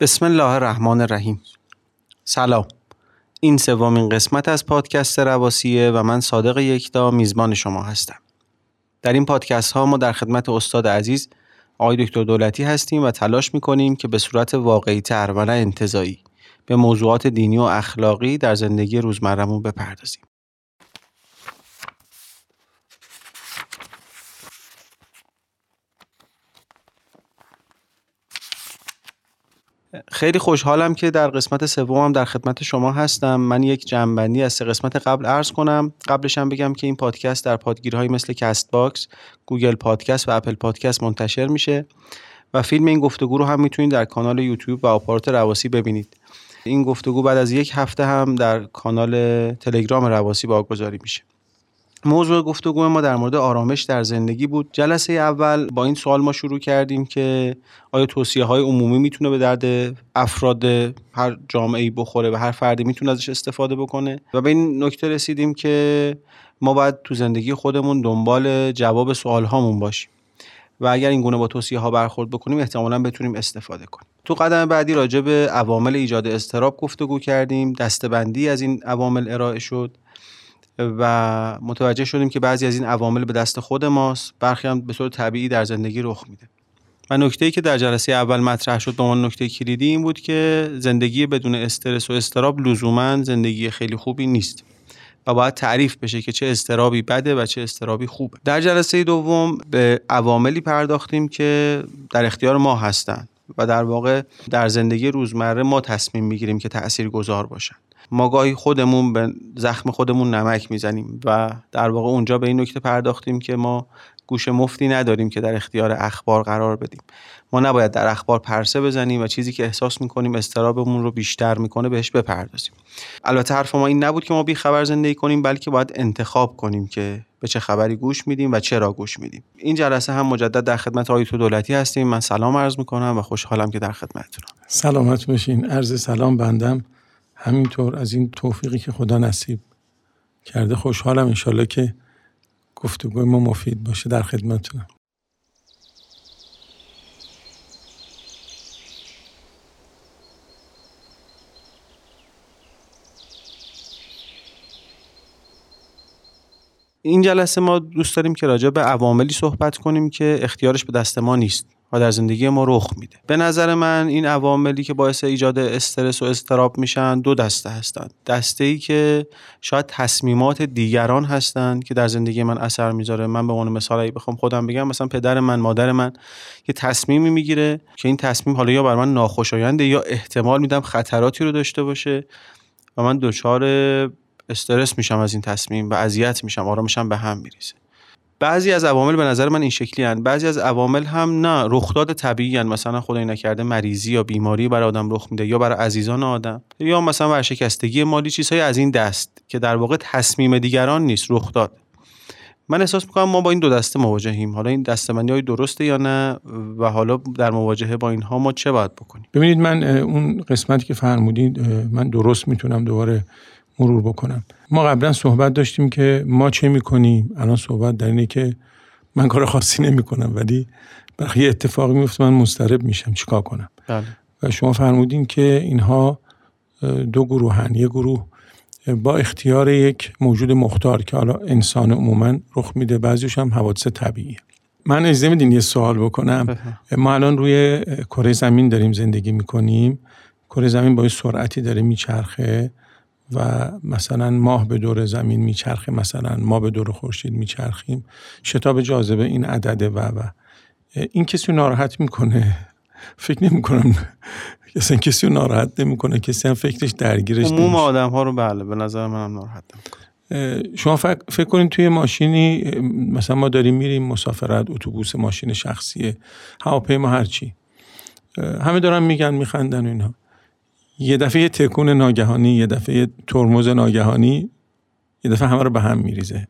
بسم الله الرحمن الرحیم. سلام. این سومین قسمت از پادکست رواسیه و من صادق یکتا میزبان شما هستم. در این پادکست ها ما در خدمت استاد عزیز آقای دکتر دولتی هستیم و تلاش می‌کنیم که به صورت واقعی تر و نه انتظایی به موضوعات دینی و اخلاقی در زندگی روزمرهمون بپردازیم. خیلی خوشحالم که در قسمت سومم در خدمت شما هستم. من یک جمع‌بندی از سه قسمت قبل عرض کنم. قبلش هم بگم که این پادکست در پادگیرهایی مثل کست باکس گوگل پادکست و اپل پادکست منتشر میشه و فیلم این گفتگو رو هم می‌تونید در کانال یوتیوب و آپارات رواسی ببینید. این گفتگو بعد از یک هفته هم در کانال تلگرام رواسی بارگذاری میشه. موضوع گفتگو ما در مورد آرامش در زندگی بود. جلسه اول با این سوال ما شروع کردیم که آیا توصیه های عمومی می‌تونه به درد افراد هر جامعه بخوره و هر فردی می‌تونه ازش استفاده بکنه؟ و به این نکته رسیدیم که ما باید تو زندگی خودمون دنبال جواب سوال هامون باشیم. و اگر این گونه با توصیه ها برخورد بکنیم احتمالا بتونیم استفاده کنیم. تو قدم بعدی راجع به عوامل ایجاد استراب گفتگو کردیم. دستبندی از این عوامل ارائه شد. و متوجه شدیم که بعضی از این عوامل به دست خود ماست. برخی هم به صورت طبیعی در زندگی رخ میده. و نکته ای که در جلسه اول مطرح شد به عنوان نکته کلیدی این بود که زندگی بدون استرس و استراب لزوما زندگی خیلی خوبی نیست و باید تعریف بشه که چه استرابی بده و چه استرابی خوبه. در جلسه دوم به عواملی پرداختیم که در اختیار ما هستند و در واقع در زندگی روزمره ما تصمیم می‌گیریم که تأثیر گذار باشن ما گاهی خودمون به زخم خودمون نمک می‌زنیم و در واقع اونجا به این نکته پرداختیم که ما گوش مفتی نداریم که در اختیار اخبار قرار بدیم. ما نباید در اخبار پرسه بزنیم و چیزی که احساس می‌کنیم استرابمون رو بیشتر می‌کنه بهش بپردازیم. البته حرف ما این نبود که ما بی خبر زندگی کنیم بلکه باید انتخاب کنیم که به چه خبری گوش میدیم و چرا گوش میدیم. این جلسه هم مجدد در خدمت آقای دولتی هستیم. من سلام عرض می‌کنم و خوشحالم که در خدمتتونم. سلامت باشین. عرض سلام بندم. همینطور از این توفیقی که خدا نصیب کرده خوشحالم انشالله که گفتگوی ما مفید باشه در خدمتتونم. این جلسه ما دوست داریم که راجع به عواملی صحبت کنیم که اختیارش به دست ما نیست. و در زندگی ما رخ میده. به نظر من این عواملی که باعث ایجاد استرس و استراب میشن دو دسته هستند. دسته ای که شاید تصمیمات دیگران هستند که در زندگی من اثر می‌ذاره. من به عنوان مثال اگه بخوام خودم بگم مثلا پدر من مادر من یه تصمیمی می‌گیره که این تصمیم حالا یا بر من ناخوشاینده یا احتمال میدم خطراتی رو داشته باشه و من دچار استرس میشم از این تصمیم و اذیت میشم آرامشم به هم میریزه. بعضی از عوامل به نظر من این شکلی هن. بعضی از عوامل هم نه رخداد طبیعی هن. مثلا خدای نکرده مریضی یا بیماری برای آدم رخ میده یا برای عزیزان آدم یا مثلا ورشکستگی مالی چیزهای از این دست که در واقع تصمیم دیگران نیست رخ داد من احساس می‌کنم ما با این دو دسته مواجهیم حالا این دستبندی های درسته یا نه و حالا در مواجهه با اینها ما چه باید بکنیم ببینید من اون قسمتی که فرمودید من درست می‌تونم دوباره مرور بکنم. ما قبلا صحبت داشتیم که ما چه می‌کنیم؟ الان صحبت در اینه که من کار خاصی نمی‌کنم ولی برای یه اتفاقی میفته من مضطرب میشم. چیکار کنم؟ بله. و شما فرمودین که اینها دو گروه هن. یه گروه با اختیار یک موجود مختار که حالا انسان عموما رخ میده. بعضیش هم حوادث طبیعی من اجازه میدین یه سوال بکنم. ما الان روی کره زمین داریم زندگی می‌کنیم. کره زمین با سرعتی داره میچرخه. و مثلا ماه به دور زمین میچرخه مثلا ما به دور خورشید میچرخیم. شتاب جاذبه این عدده و و. این کسی ناراحت می‌کنه. فکر نمی کنم اصلا کسی رو ناراحت نمی‌کنه. کسی هم فکرش درگیرش عموم آدم ها رو بله به نظر منم ناراحت شما فکر, فکر کنید توی ماشینی مثلا ما داریم میریم مسافرت اتوبوس ماشین شخصیه هواپیما هرچی. همه دارن میگن میخندن و اینها. یه دفعه تکون ناگهانی یه دفعه ترمز ناگهانی یه دفعه همه رو به هم میریزه.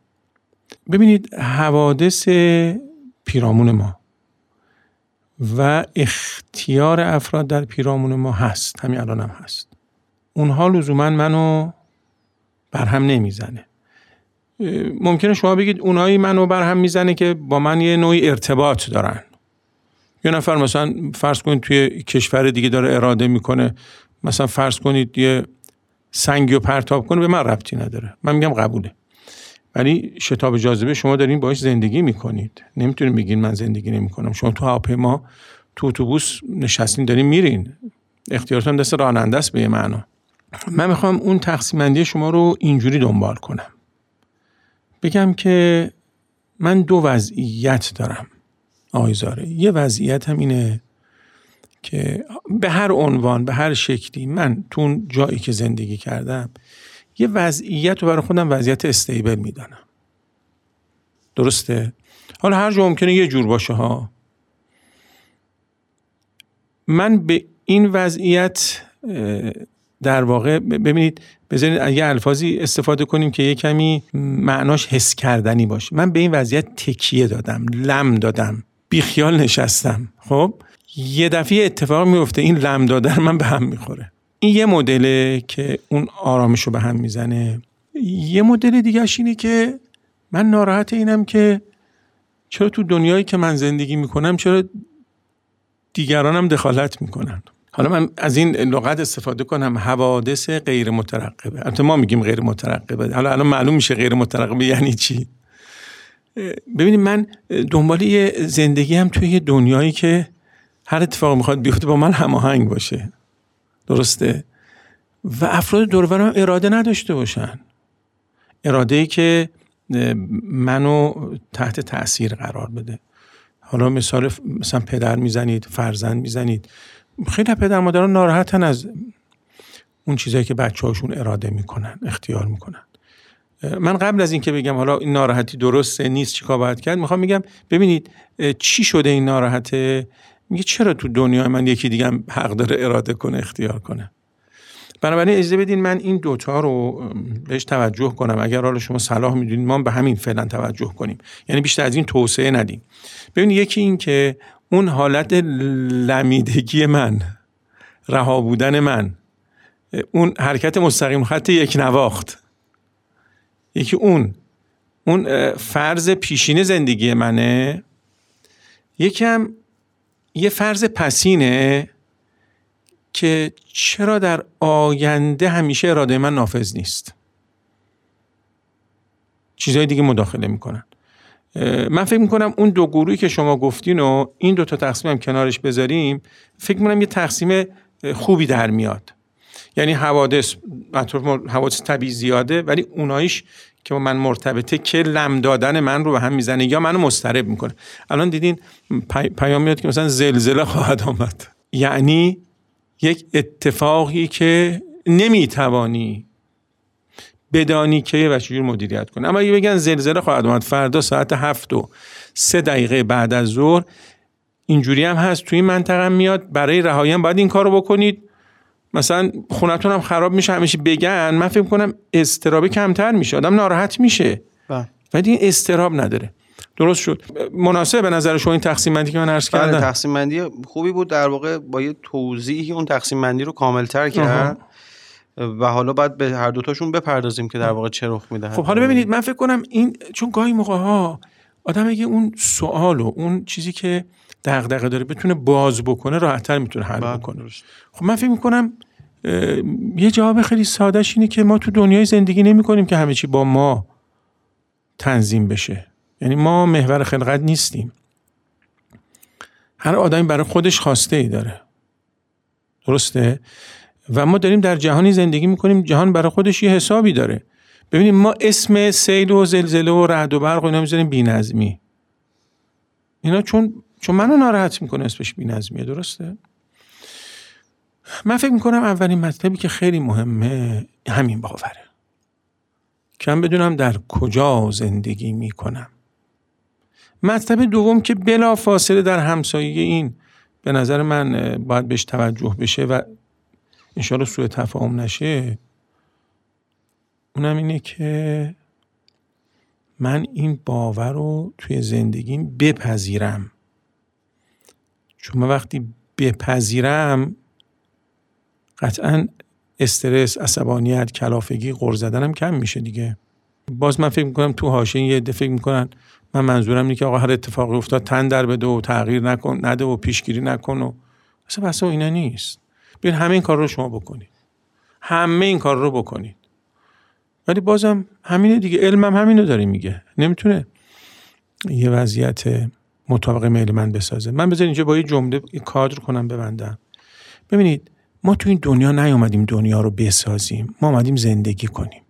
ببینید حوادث پیرامون ما و اختیار افراد در پیرامون ما هست. همین الان هم هست. اونها لزوما منو برهم نمی‌زنه. ممکنه شما بگید اونایی منو برهم می‌زنه که با من یه نوعی ارتباط دارن. یه نفر مثلا فرض کنید توی کشور دیگه داره اراده می‌کنه مثلا فرض کنید یه سنگی رو پرتاب کنه به من ربطی نداره. من میگم قبوله. ولی شتاب جاذبه شما دارین باش زندگی می‌کنید. نمی‌تونید بگین من زندگی نمی‌کنم. شما تو هواپیما تو اتوبوس نشستین دارین میرین. اختیارتون دست راننده است به یه معنا. من می‌خوام اون تقسیمندی شما رو اینجوری دنبال کنم. بگم که من دو وضعیت دارم. آیزاره یه وضعیت هم اینه که به هر عنوان به هر شکلی من تو جایی که زندگی کردم یه وضعیت رو برای خودم وضعیت استیبل می‌دانم. درسته؟ حالا هر جا ممکنه یه جور باشه ها. من به این وضعیت در واقع ببینید بذارید یه الفاظی استفاده کنیم که یه کمی معناش حس کردنی باشه. من به این وضعیت تکیه دادم لم دادم بیخیال نشستم. خب؟ یه دفعه اتفاق میفته این لم دادن من به هم می‌خوره. این یه مدله که اون آرامش رو به هم می‌زنه. یه مدل دیگه اینه که من ناراحت اینم که چرا تو دنیایی که من زندگی می‌کنم چرا دیگرانم دخالت می‌کنن حالا من از این لغت استفاده کنم حوادث غیر مترقبه البته ما میگیم غیر مترقبه حالا الان معلوم میشه غیر مترقبه یعنی چی. ببینید من دنبال یه زندگی هم توی یه دنیایی که هر اتفاق می‌خواد بیفته با من هماهنگ باشه. درسته؟ و افراد دورورم اراده نداشته باشن. اراده ای که منو تحت تاثیر قرار بده. حالا مثال مثلا پدر می‌زنید فرزند می‌زنید. خیلی پدر مادران ناراحتن از اون چیزایی که بچه هاشون اراده می‌کنن اختیار می‌کنن. من قبل از اینکه بگم حالا این ناراحتی درسته نیست چیکار باید کرد می‌خوام بگم ببینید چی شده این ناراحته؟ میگه چرا تو دنیا من یکی دیگه حق داره اراده کنه اختیار کنه؟ بنابراین اجازه بدین من این دوتا رو بهش توجه کنم. اگر حالا شما صلاح می‌دونید ما به همین فعلا توجه کنیم. یعنی بیشتر از این توسعه ندیم. ببینید یکی این که اون حالت لمیدگی من رها بودن من اون حرکت مستقیم خط یک نواخت. یکی اون اون فرض پیشین زندگی منه. یکم یه فرض پسینه که چرا در آینده همیشه اراده من نافذ نیست. چیزهای دیگه مداخله می‌کنن. من فکر می‌کنم اون دو گروهی که شما گفتین و این دو تا تقسیم هم کنارش بذاریم فکر می‌کنم یه تقسیم خوبی در میاد. یعنی حوادث حوادث طبیعی زیاده ولی اونایش که با من مرتبطه که لم دادن من رو به هم می‌زنه یا منو مسترب می‌کنه. الان دیدین پیام میاد که مثلا زلزله خواهد آمد. یعنی یک اتفاقی که نمی‌توانی بدانی که و چجور مدیریت کنه اما اگه بگن زلزله خواهد آمد فردا ساعت هفت و سه دقیقه بعد از ظهر اینجوری هم هست. توی منطقه میاد. برای رهایی باید این کارو بکنید. مثلا خونتون هم خراب میشه همیشه بگن. من فکر کنم استرابی کمتر میشه. آدم ناراحت میشه. بله. ولی این استراب نداره. درست شد. مناسب به نظر شما این تقسیم بندی که من عرض بله، کردم؟ تقسیم بندی خوبی بود. در واقع با یه توضیحی اون تقسیم بندی رو کاملتر کرد. و حالا باید به هر دوتاشون بپردازیم که در واقع چه رخ میده خب حالا ببینید من فکر کنم این چون گاهی موقع ها آدم اگه اون سوال و اون چیزی که دغدغه داره بتونه باز بکنه راحتتر می‌تونه حل بله، بکنه. خب من فکر می‌کنم یه جواب خیلی سادهش اینه که ما تو دنیای زندگی نمی کنیم که همه چی با ما تنظیم بشه. یعنی ما محور خلقت نیستیم. هر آدمی برای خودش خواسته ای داره. درسته؟ و ما داریم در جهانی زندگی می‌کنیم جهان برای خودش یه حسابی داره. ببینیم ما اسم سیل و زلزله و رعد و برق و اینا می‌ذاریم بی‌نظمی. اینا چون چون منو ناراحت می‌کنه اسمش بی‌نظمیه درسته؟ من فکر می‌کنم اولین مطلبی که خیلی مهمه همین باوره. کم بدونم در کجا زندگی می‌کنم. مطلب دوم که بلا فاصله در همسایه این به نظر من باید بهش توجه بشه و انشاءالله سوء تفاهم نشه اونم اینه که من این باور رو توی زندگیم بپذیرم. چون وقتی بپذیرم قطعا استرس عصبانیت کلافگی غر زدنم کم میشه دیگه. باز من فکر می‌کنم تو حاشیه یه عده فکر می‌کنن من منظورم اینه که آقا هر اتفاقی افتاد تن در بده و تغییر نکن نده و پیشگیری نکن و اصلا بحث اینا نیست. بیاین همه این کار رو شما بکنید. همه این کار رو بکنید. ولی بازم همینه دیگه. علمم همینو داره میگه. نمی‌تونه یه وضعیت مطابق میل من بسازه. من بذار اینجا با یه جمله کادر کنم ببندم. ببینید ما تو این دنیا نیومدیم دنیا رو بسازیم. ما آمدیم زندگی کنیم.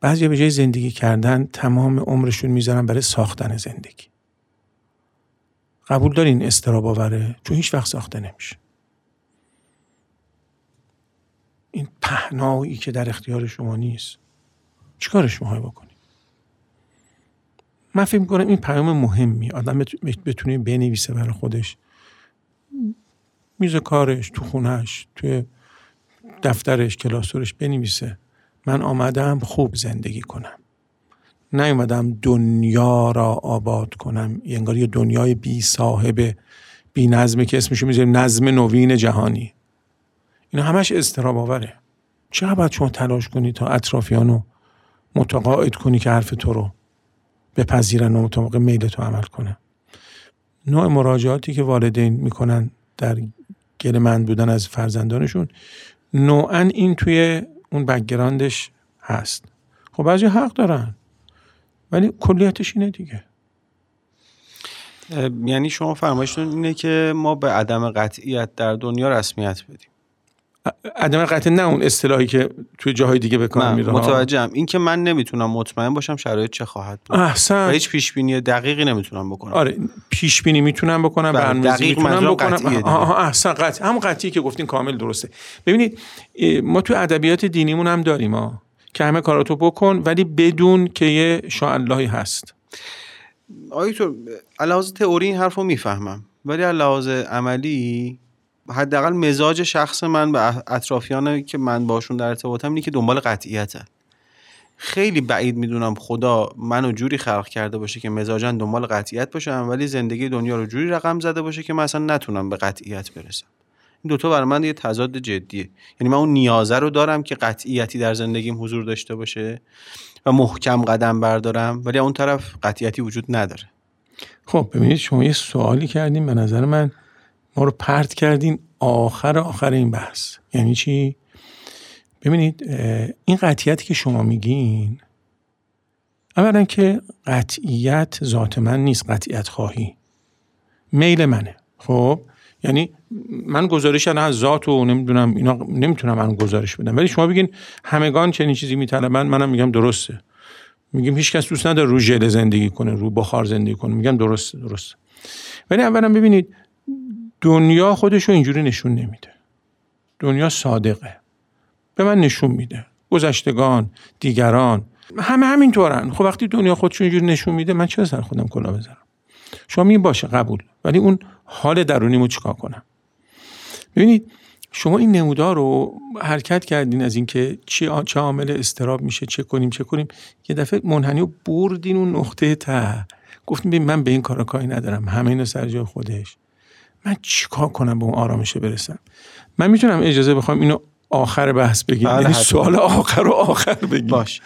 بعضی به جای زندگی کردن تمام عمرشون می‌ذارن برای ساختن زندگی. قبول دارین استراب آوره؟ چون هیچ وقت ساخته نمیشه. این پهنایی که در اختیار شما نیست. چیکارش می‌خوای بکنی من فکر می‌کنم این پیام مهمی آدم بتونه بنویسه برای خودش. میز کارش تو خونش توی دفترش کلاسورش بنویسه. من آمدم خوب زندگی کنم. نیومدم دنیا را آباد کنم. انگار یه دنیای بی صاحب بی نظمه که اسمشو می‌ذاریم نظم نوین جهانی. اینا همش اضطراب آوره چه باید شما تلاش کنی تا اطرافیانو متقاعد کنی که حرف تو رو بپذیرن و مطابق میل تو عمل کنه؟ نوع مراجعاتی که والدین می‌کنن در گله‌مند بودن از فرزندانشون نوعا این توی اون background ش هست. خب بعضی حق دارن ولی کلیتش اینه دیگه. یعنی شما فرمایشتون اینه که ما به عدم قطعیت در دنیا رسمیت بدیم. عدم قطع نه اون اصطلاحی که توی جاهای دیگه بکنم میره متوجهم. این که من نمی‌تونم مطمئن باشم شرایط چه خواهد بود. احسن. و هیچ پیش بینی دقیقی نمی‌تونم بکنم. آره پیش بینی می‌تونم بکنم بله، برنامه‌ریزی دقیق می‌تونم بکنم. احسن قطع. هم قطعی که گفتین کامل درسته. ببینید ما تو ادبیات دینیمون هم داریم ها. که همه کاراتو بکن ولی بدون که یه شاء اللهی هست آیتور لحاظ تئوری این حرف رو می‌فهمم. ولی لحاظ عملی حداقل مزاج شخص من به اطرافیان که من باشون در ارتباطم اینه که دنبال قطعیته. خیلی بعید می‌دونم خدا منو جوری خلق کرده باشه که مزاجن دنبال قطعیت باشم ولی زندگی دنیا رو جوری رقم زده باشه که من اصلا نتونم به قطعیت برسم. این دوتا برای من یه تضاد جدیه. یعنی من اون نیازه رو دارم که قطعیتی در زندگیم حضور داشته باشه و محکم قدم بردارم ولی اون طرف قطعیتی وجود نداره. خب ببینید شما یه سوالی کردین. به نظر من ما رو پرت کردین آخر آخر این بحث. یعنی چی؟ ببینید این قطعیتی که شما میگین اولا که قطعیت ذات من نیست قطعیت خواهی. میل منه. خب؟ یعنی من گزارش الان از ذات و نمی‌دونم اینا نمی‌تونم من گزارش بدم. ولی شما بگین همگان چنین چیزی میطلبن منم میگم درسته. میگیم هیچ کس دوست نداره رو ژل زندگی کنه رو بخار زندگی کنه. میگم درسته درسته. ولی اولا ببینید دنیا خودش رو اینجوری نشون نمیده. دنیا صادقه. به من نشون میده. گذشتگان دیگران همه همینطورن. خب وقتی دنیا خودش اینجوری نشون میده من چرا سر خودم کلا بذارم؟ شما میگین باشه قبول. ولی اون حال درونیمو چیکار کنم؟ ببینید شما این نمودار رو حرکت کردین از اینکه چه چه عامل استراب میشه چه کنیم چه کنیم. یه دفعه منحنی رو بردین اون نقطه ته. گفتیم ببین من به این کارا کاری ندارم. همه اینا سر جای خودش. من چیکار کنم به اون آرامشه برسم؟ من می‌تونم اجازه بخوام اینو آخر بحث بگیم بله، یعنی. سوال آخر رو آخر بگیم. باش.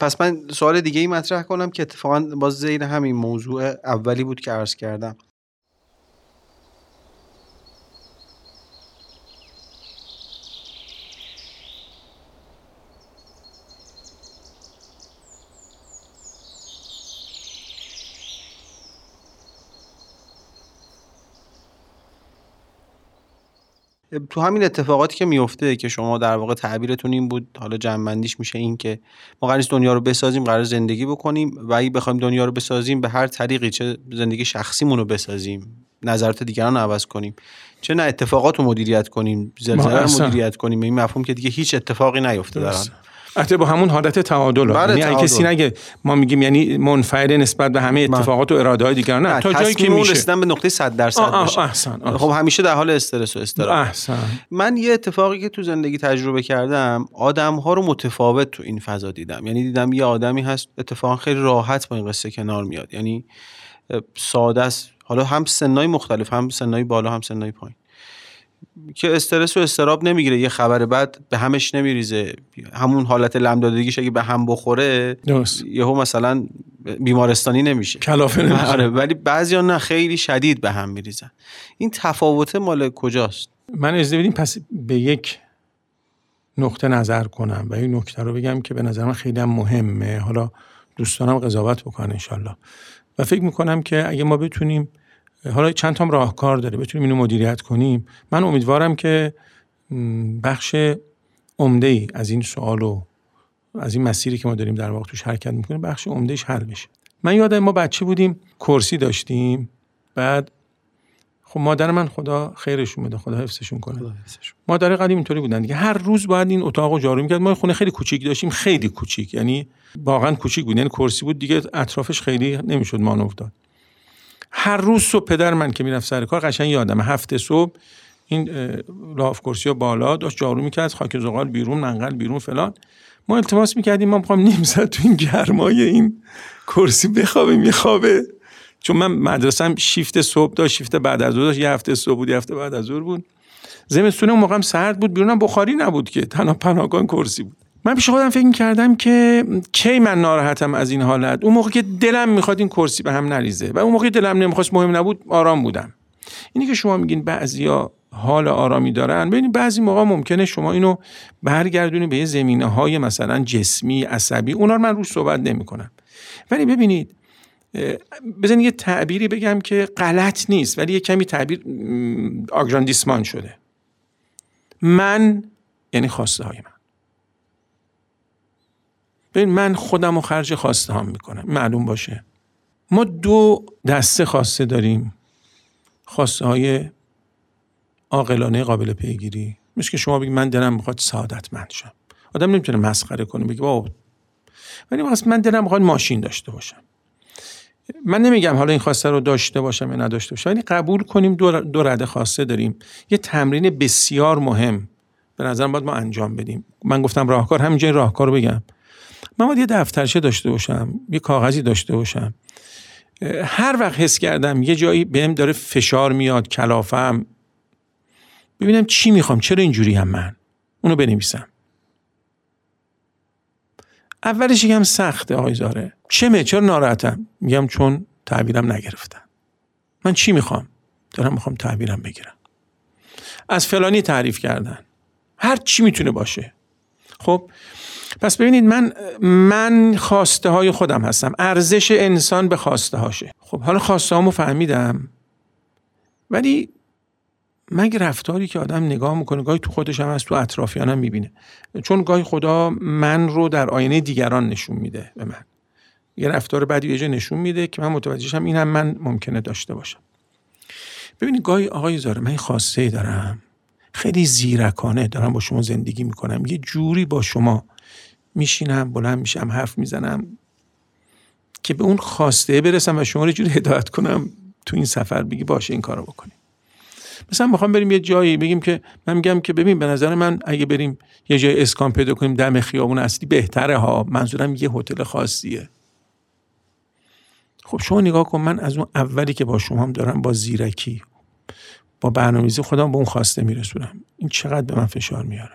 پس من سوال دیگه ای مطرح کنم که اتفاقا باز زیر همین موضوع اولی بود که عرض کردم. تو همین اتفاقاتی که میفته که شما در واقع تعبیرتون این بود حالا جنبندیش میشه این که ما قرار دنیا رو بسازیم قرار زندگی بکنیم و اگه بخوایم دنیا رو بسازیم به هر طریقی چه زندگی شخصیمون رو بسازیم. نظرات دیگران رو عوض کنیم. چه نه اتفاقات رو مدیریت کنیم زلزله رو. مدیریت کنیم. این مفهوم که دیگه هیچ اتفاقی نیفته در حتی با همون حالت تعادل. بله، یعنی اگه تعادل. کسی نگه ما میگیم یعنی منفعل نسبت به همه اتفاقات و اراده های دیگران نه تا جایی که میشه. رسیدن به نقطه 100 درصد احسن. خب همیشه در حال استرس و استراب. احسن. من یه اتفاقی که تو زندگی تجربه کردم آدم ها رو متفاوت تو این فضا دیدم. یعنی دیدم یه آدمی هست اتفاقا خیلی راحت با این قصه کنار میاد. یعنی ساده است. حالا هم سنای مختلف هم سنای بالا هم سنای پایین. که استرس و استراب نمی‌گیره. یه خبر بعد به همش نمیریزه. همون حالت لمدادگیش اگه به هم بخوره یهو مثلا بیمارستانی نمیشه. کلافه نمیشه. آره ولی بعضیا نه خیلی شدید به هم میریزن. این تفاوت مال کجاست؟ من اجازه بدیم پس به یک نقطه نظر کنم و این نکته رو بگم که به نظر من خیلی هم مهمه. حالا دوستانم قضاوت بکنن انشالله. و فکر می‌کنم که اگه ما بتونیم حالا چند تا راهکار داره بتونیم اینو مدیریت کنیم. من امیدوارم که بخش عمده ای از این سوال و از این مسیری که ما داریم در واقع توش حرکت می‌کنیم بخش عمدهش حل بشه. من یادم ما بچه بودیم کرسی داشتیم. بعد خب مادر من خدا خیرشون بده خدا حفظشون کنه. مادر قدیم اینطوری بودن دیگه. هر روز باید این اتاقو جارو می‌کرد. ما خونه خیلی کوچیک داشتیم خیلی کوچیک. یعنی واقعا کوچیک بود. یعنی کرسی بود دیگه اطرافش خیلی نمی‌شد مانور داد. هر روز صبح پدر من که می‌رفت سر کار قشنگ یادم هفته صبح این لاف کرسی بالا داشت جارو می‌کرد خاک زغال بیرون منقل بیرون فلان. ما التماس می‌کردیم ما می‌خوام نیم ساعت تو این گرمای این کرسی بخوابه میخوابه. چون من مدرسم شیفت صبح داشت شیفت بعد از ظهر داشت. یه هفته صبح بود یه هفته بعد از ظهر بود. زمستون اون موقعم سرد بود بیرونم بخاری نبود که. تنها پناهگاه کرسی بود. من پیش خودم فکر کردم که کی من ناراحتم از این حالت. اون موقع که دلم می‌خواد این کرسی به هم نریزه و اون موقع دلم نمی‌خواست مهم نبود آرام بودم. اینی که شما میگین بعضیا حال آرامی دارن ببینید بعضی موقع ممکنه شما اینو برگردونید به یه زمینه های مثلا جسمی عصبی اونا رو من روش صحبت نمی‌کنم. ولی ببینید بزنید یه تعبیری بگم که غلط نیست ولی یه کمی تعبیر آگراندیسمان شده. من یعنی خواسته های من. ببین من خودم و خرج خواسته هم می‌کنم. معلوم باشه. ما دو دسته خواسته داریم. خواسته های عاقلانه قابل پیگیری. مثل که شما بگید من دلم می‌خواد سعادتمند شم. آدم نمی‌تونه مسخره کنه بگه بابا ولی من دلم می‌خواد ماشین داشته باشم. من نمیگم حالا این خواسته رو داشته باشم یا نداشته باشم ولی قبول کنیم دو, رده خواسته داریم. یه تمرین بسیار مهم به نظرم باید ما انجام بدیم. من گفتم راهکار همینجا راهکار رو بگم. من باید یه دفترچه داشته باشم یه کاغذی داشته باشم. هر وقت حس کردم یه جایی بهم داره فشار میاد کلافم ببینم چی می‌خوام چرا اینجوری هم من؟ اونو بنویسم. اولش یکم سخته آقای زاره چه چرا ناراحتم؟ میگم چون تعبیرم نگرفتم. من چی می‌خوام؟ دارم می‌خوام تعبیرم بگیرم. از فلانی تعریف کردن. هر چی می‌تونه باشه. خب پس ببینید من من خواسته های خودم هستم. ارزش انسان به خواسته هاشه خب حالا خواسته هامو فهمیدم. ولی مگه رفتاری که آدم نگاه می‌کنه گاهی تو خودش هم از تو اطرافیانم می‌بینه. چون گاهی خدا من رو در آینه دیگران نشون میده به من. یه رفتار بدی یه نشون میده که من متوجهشم این هم من ممکنه داشته باشم. ببینید گاهی آقای زاره من خواسته دارم. خیلی زیرکانه دارم با شما زندگی می‌کنم. یه جوری با شما میشینم بلند میشم حرف می‌زنم که به اون خواسته برسم و شما رو جوری هدایت کنم تو این سفر بگی باشه این کارو بکنیم مثلا می‌خوام بریم یه جایی بگیم که من میگم که ببین به نظر من اگه بریم یه جای اسکان پیدا کنیم دم خیابون اصلی بهتره ها. منظورم یه هتل خاصیه. خب شما نگاه کن من از اون اولی که با شما هم دارم با زیرکی. با برنامه‌ریزی خودم به اون خواسته میرسونم. این چقدر به من فشار میاره؟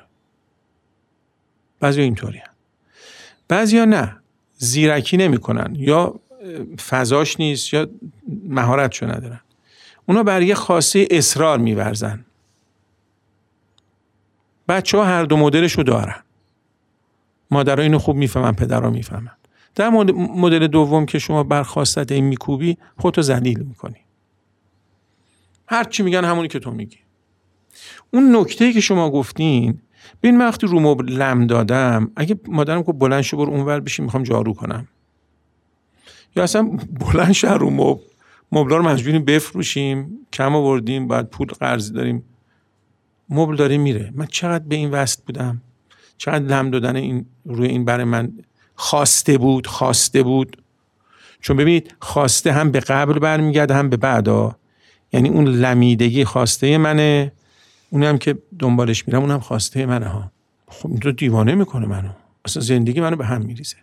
بعضی اینطوری بعضیا نه. زیرکی نمی‌کنن. یا فضاش نیست یا مهارتشو ندارن. اونا بر یه خاصه اصرار میورزن. بچه ها هر دو مدلش رو دارن. مادرها اینو خوب می‌فهمن پدرها می‌فهمن. در مدل دوم که شما بر خواستت این میکوبی خودتو زلیل می‌کنی. هر چی میگن همونی که تو میگی. اون نکته که شما گفتین ببین من وقتی رو مبل لم دادم اگه مادرم که بلند شو برو اونور بشی می‌خوام جارو کنم. یا اصلا بلند شو رو مبل مبلا رو مجبوریم بفروشیم کم آوردیم بعد پول قرض داریم. مبل داره میره. من چقدر به این وست بودم؟ چقدر لم دادن این روی این برای من خواسته بود خواسته بود. چون ببینید خواسته هم به قبل برمیگرده هم به بعدا. یعنی اون لمیدگی خواسته منه. اونم که دنبالش میرم اونم خواسته منه ها. خب این تو دیوانه می‌کنه منو. اصلا زندگی منو به هم میریزه.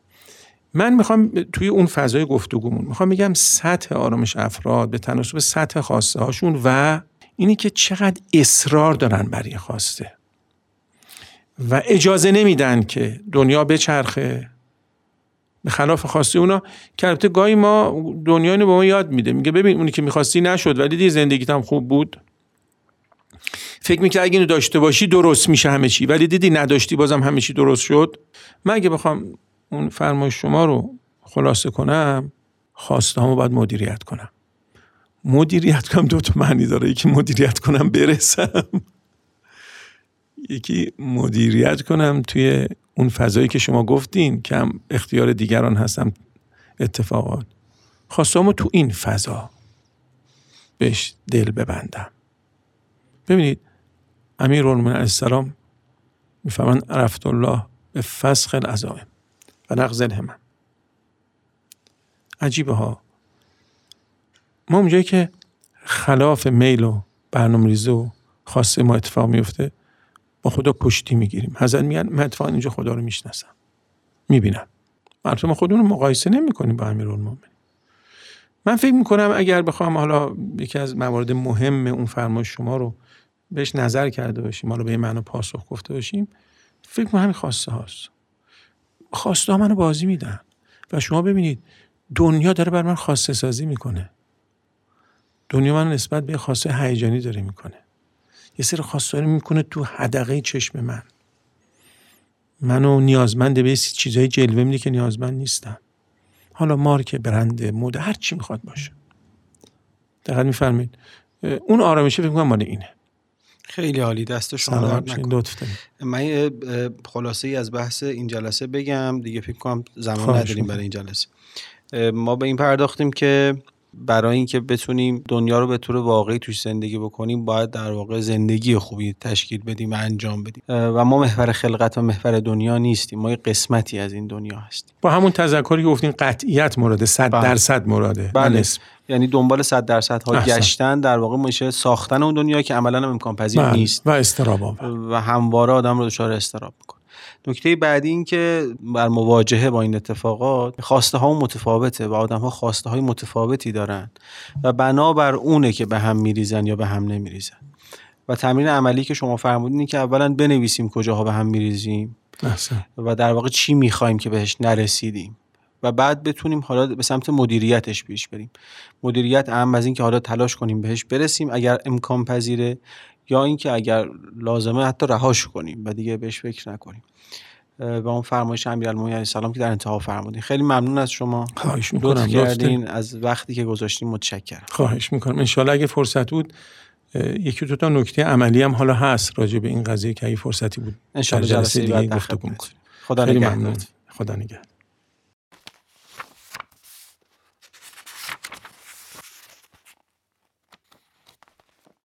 من می‌خوام توی اون فضای گفتگومون می‌خوام بگم سطح آرامش افراد به تناسب سطح خواسته هاشون و اینی که چقدر اصرار دارن بر یه خواسته. و اجازه نمیدن که دنیا بچرخه. به خلاف خواسته اونا که البته گاهی ما دنیا اینو به ما یاد میده. میگه ببین اونی که می‌خواستی نشد ولی دی زندگیت هم خوب بود. فکر می‌کرد اگه اینو داشته باشی درست میشه همه چی. ولی دیدی نداشتی بازم همه چی درست شد. من اگه بخوام اون فرمایش شما رو خلاصه کنم خواسته همو باید مدیریت کنم. مدیریت کنم دو تا معنی داره. یکی مدیریت کنم برسم. یکی مدیریت کنم توی اون فضایی که شما گفتین که هم اختیار دیگران هستم اتفاقات. خواستم تو این فضا بهش دل ببندم. ببینید امیر علیه السلام می‌فهمن رفت الله به فسخ العزائم و نقض الهمم. عجیبه ها. ما اونجایی که خلاف میل و برنامه ریزه و خواسته ما اتفاق میفته با خدا پشتی می‌گیریم. حضرت میگن من اتفاقا اینجا خدا رو می‌شناسم. می‌بینم. البته ما خودمون مقایسه نمی‌کنیم با امیرالمومنین. من فکر می‌کنم اگر بخوام حالا یکی از موارد مهم اون فرمایش شما رو بهش نظر کرده باشیم حالا به این معنا پاسخ گفته باشیم فکر کنم همین خواسته هاست. خواسته ها منو بازی میدن. و شما ببینید دنیا داره بر من خواسته سازی می‌کنه. دنیا من نسبت به خواسته هیجانی داره می‌کنه. یه سری خواسته می‌کنه تو حدقه چشم من. منو نیازمند به چیزای جلوه میده که نیازمند نیستم. حالا مارک برند مود هر چی می‌خواد باشه. دقیق میفرمید اون آرامشه فکر کنم مال اینه. خیلی عالی دست شما درد من خلاصه ای از بحث این جلسه بگم. دیگه فکر کنم زمان نداریم برای این جلسه. ما به این پرداختیم که برای اینکه بتونیم دنیا رو به طور واقعی توش زندگی بکنیم باید در واقع زندگی خوبی تشکیل بدیم و انجام بدیم. و ما محور خلقت و محور دنیا نیستیم. ما یه قسمتی از این دنیا هستیم. با همون تذکری که گفتیم قطعیت مراده صد بله. درصد مراده. بله. یعنی دنبال صد درصد ها گشتن در واقع میشه ساختن اون دنیا که عملا امکان پذیر بله. نیست. و استراب و همواره آدم رو دچار استراب می‌کنه. نکته بعدی این که بر مواجهه با این اتفاقات خواسته ها متفاوته و آدم ها خواسته های متفاوتی دارن و بنابر اونه که به هم میریزن یا به هم نمیریزن. و تمرین عملی که شما فرمودین که اولا بنویسیم کجاها به هم میریزیم و در واقع چی می‌خوایم که بهش نرسیدیم و بعد بتونیم حالا به سمت مدیریتش پیش بریم. مدیریت اهم از این که حالا تلاش کنیم بهش برسیم. اگر امکان پذیره یا اینکه اگر لازمه حتی رهاش کنیم و دیگه بهش فکر نکنیم. و اون فرمایش امیرالمومنین علیه السلام که در انتها فرمودین. خیلی ممنون از شما. خواهش می‌کنم. کردین. از وقتی که گذاشتین متشکرم. خواهش می‌کنم. انشالله اگه فرصت بود یکی دو تا نکته عملی هم حالا هست راجع به این قضیه که اگه فرصتی بود انشالله جلسه دیگه گفتگو خدا نگهدار. خدا نگهدار.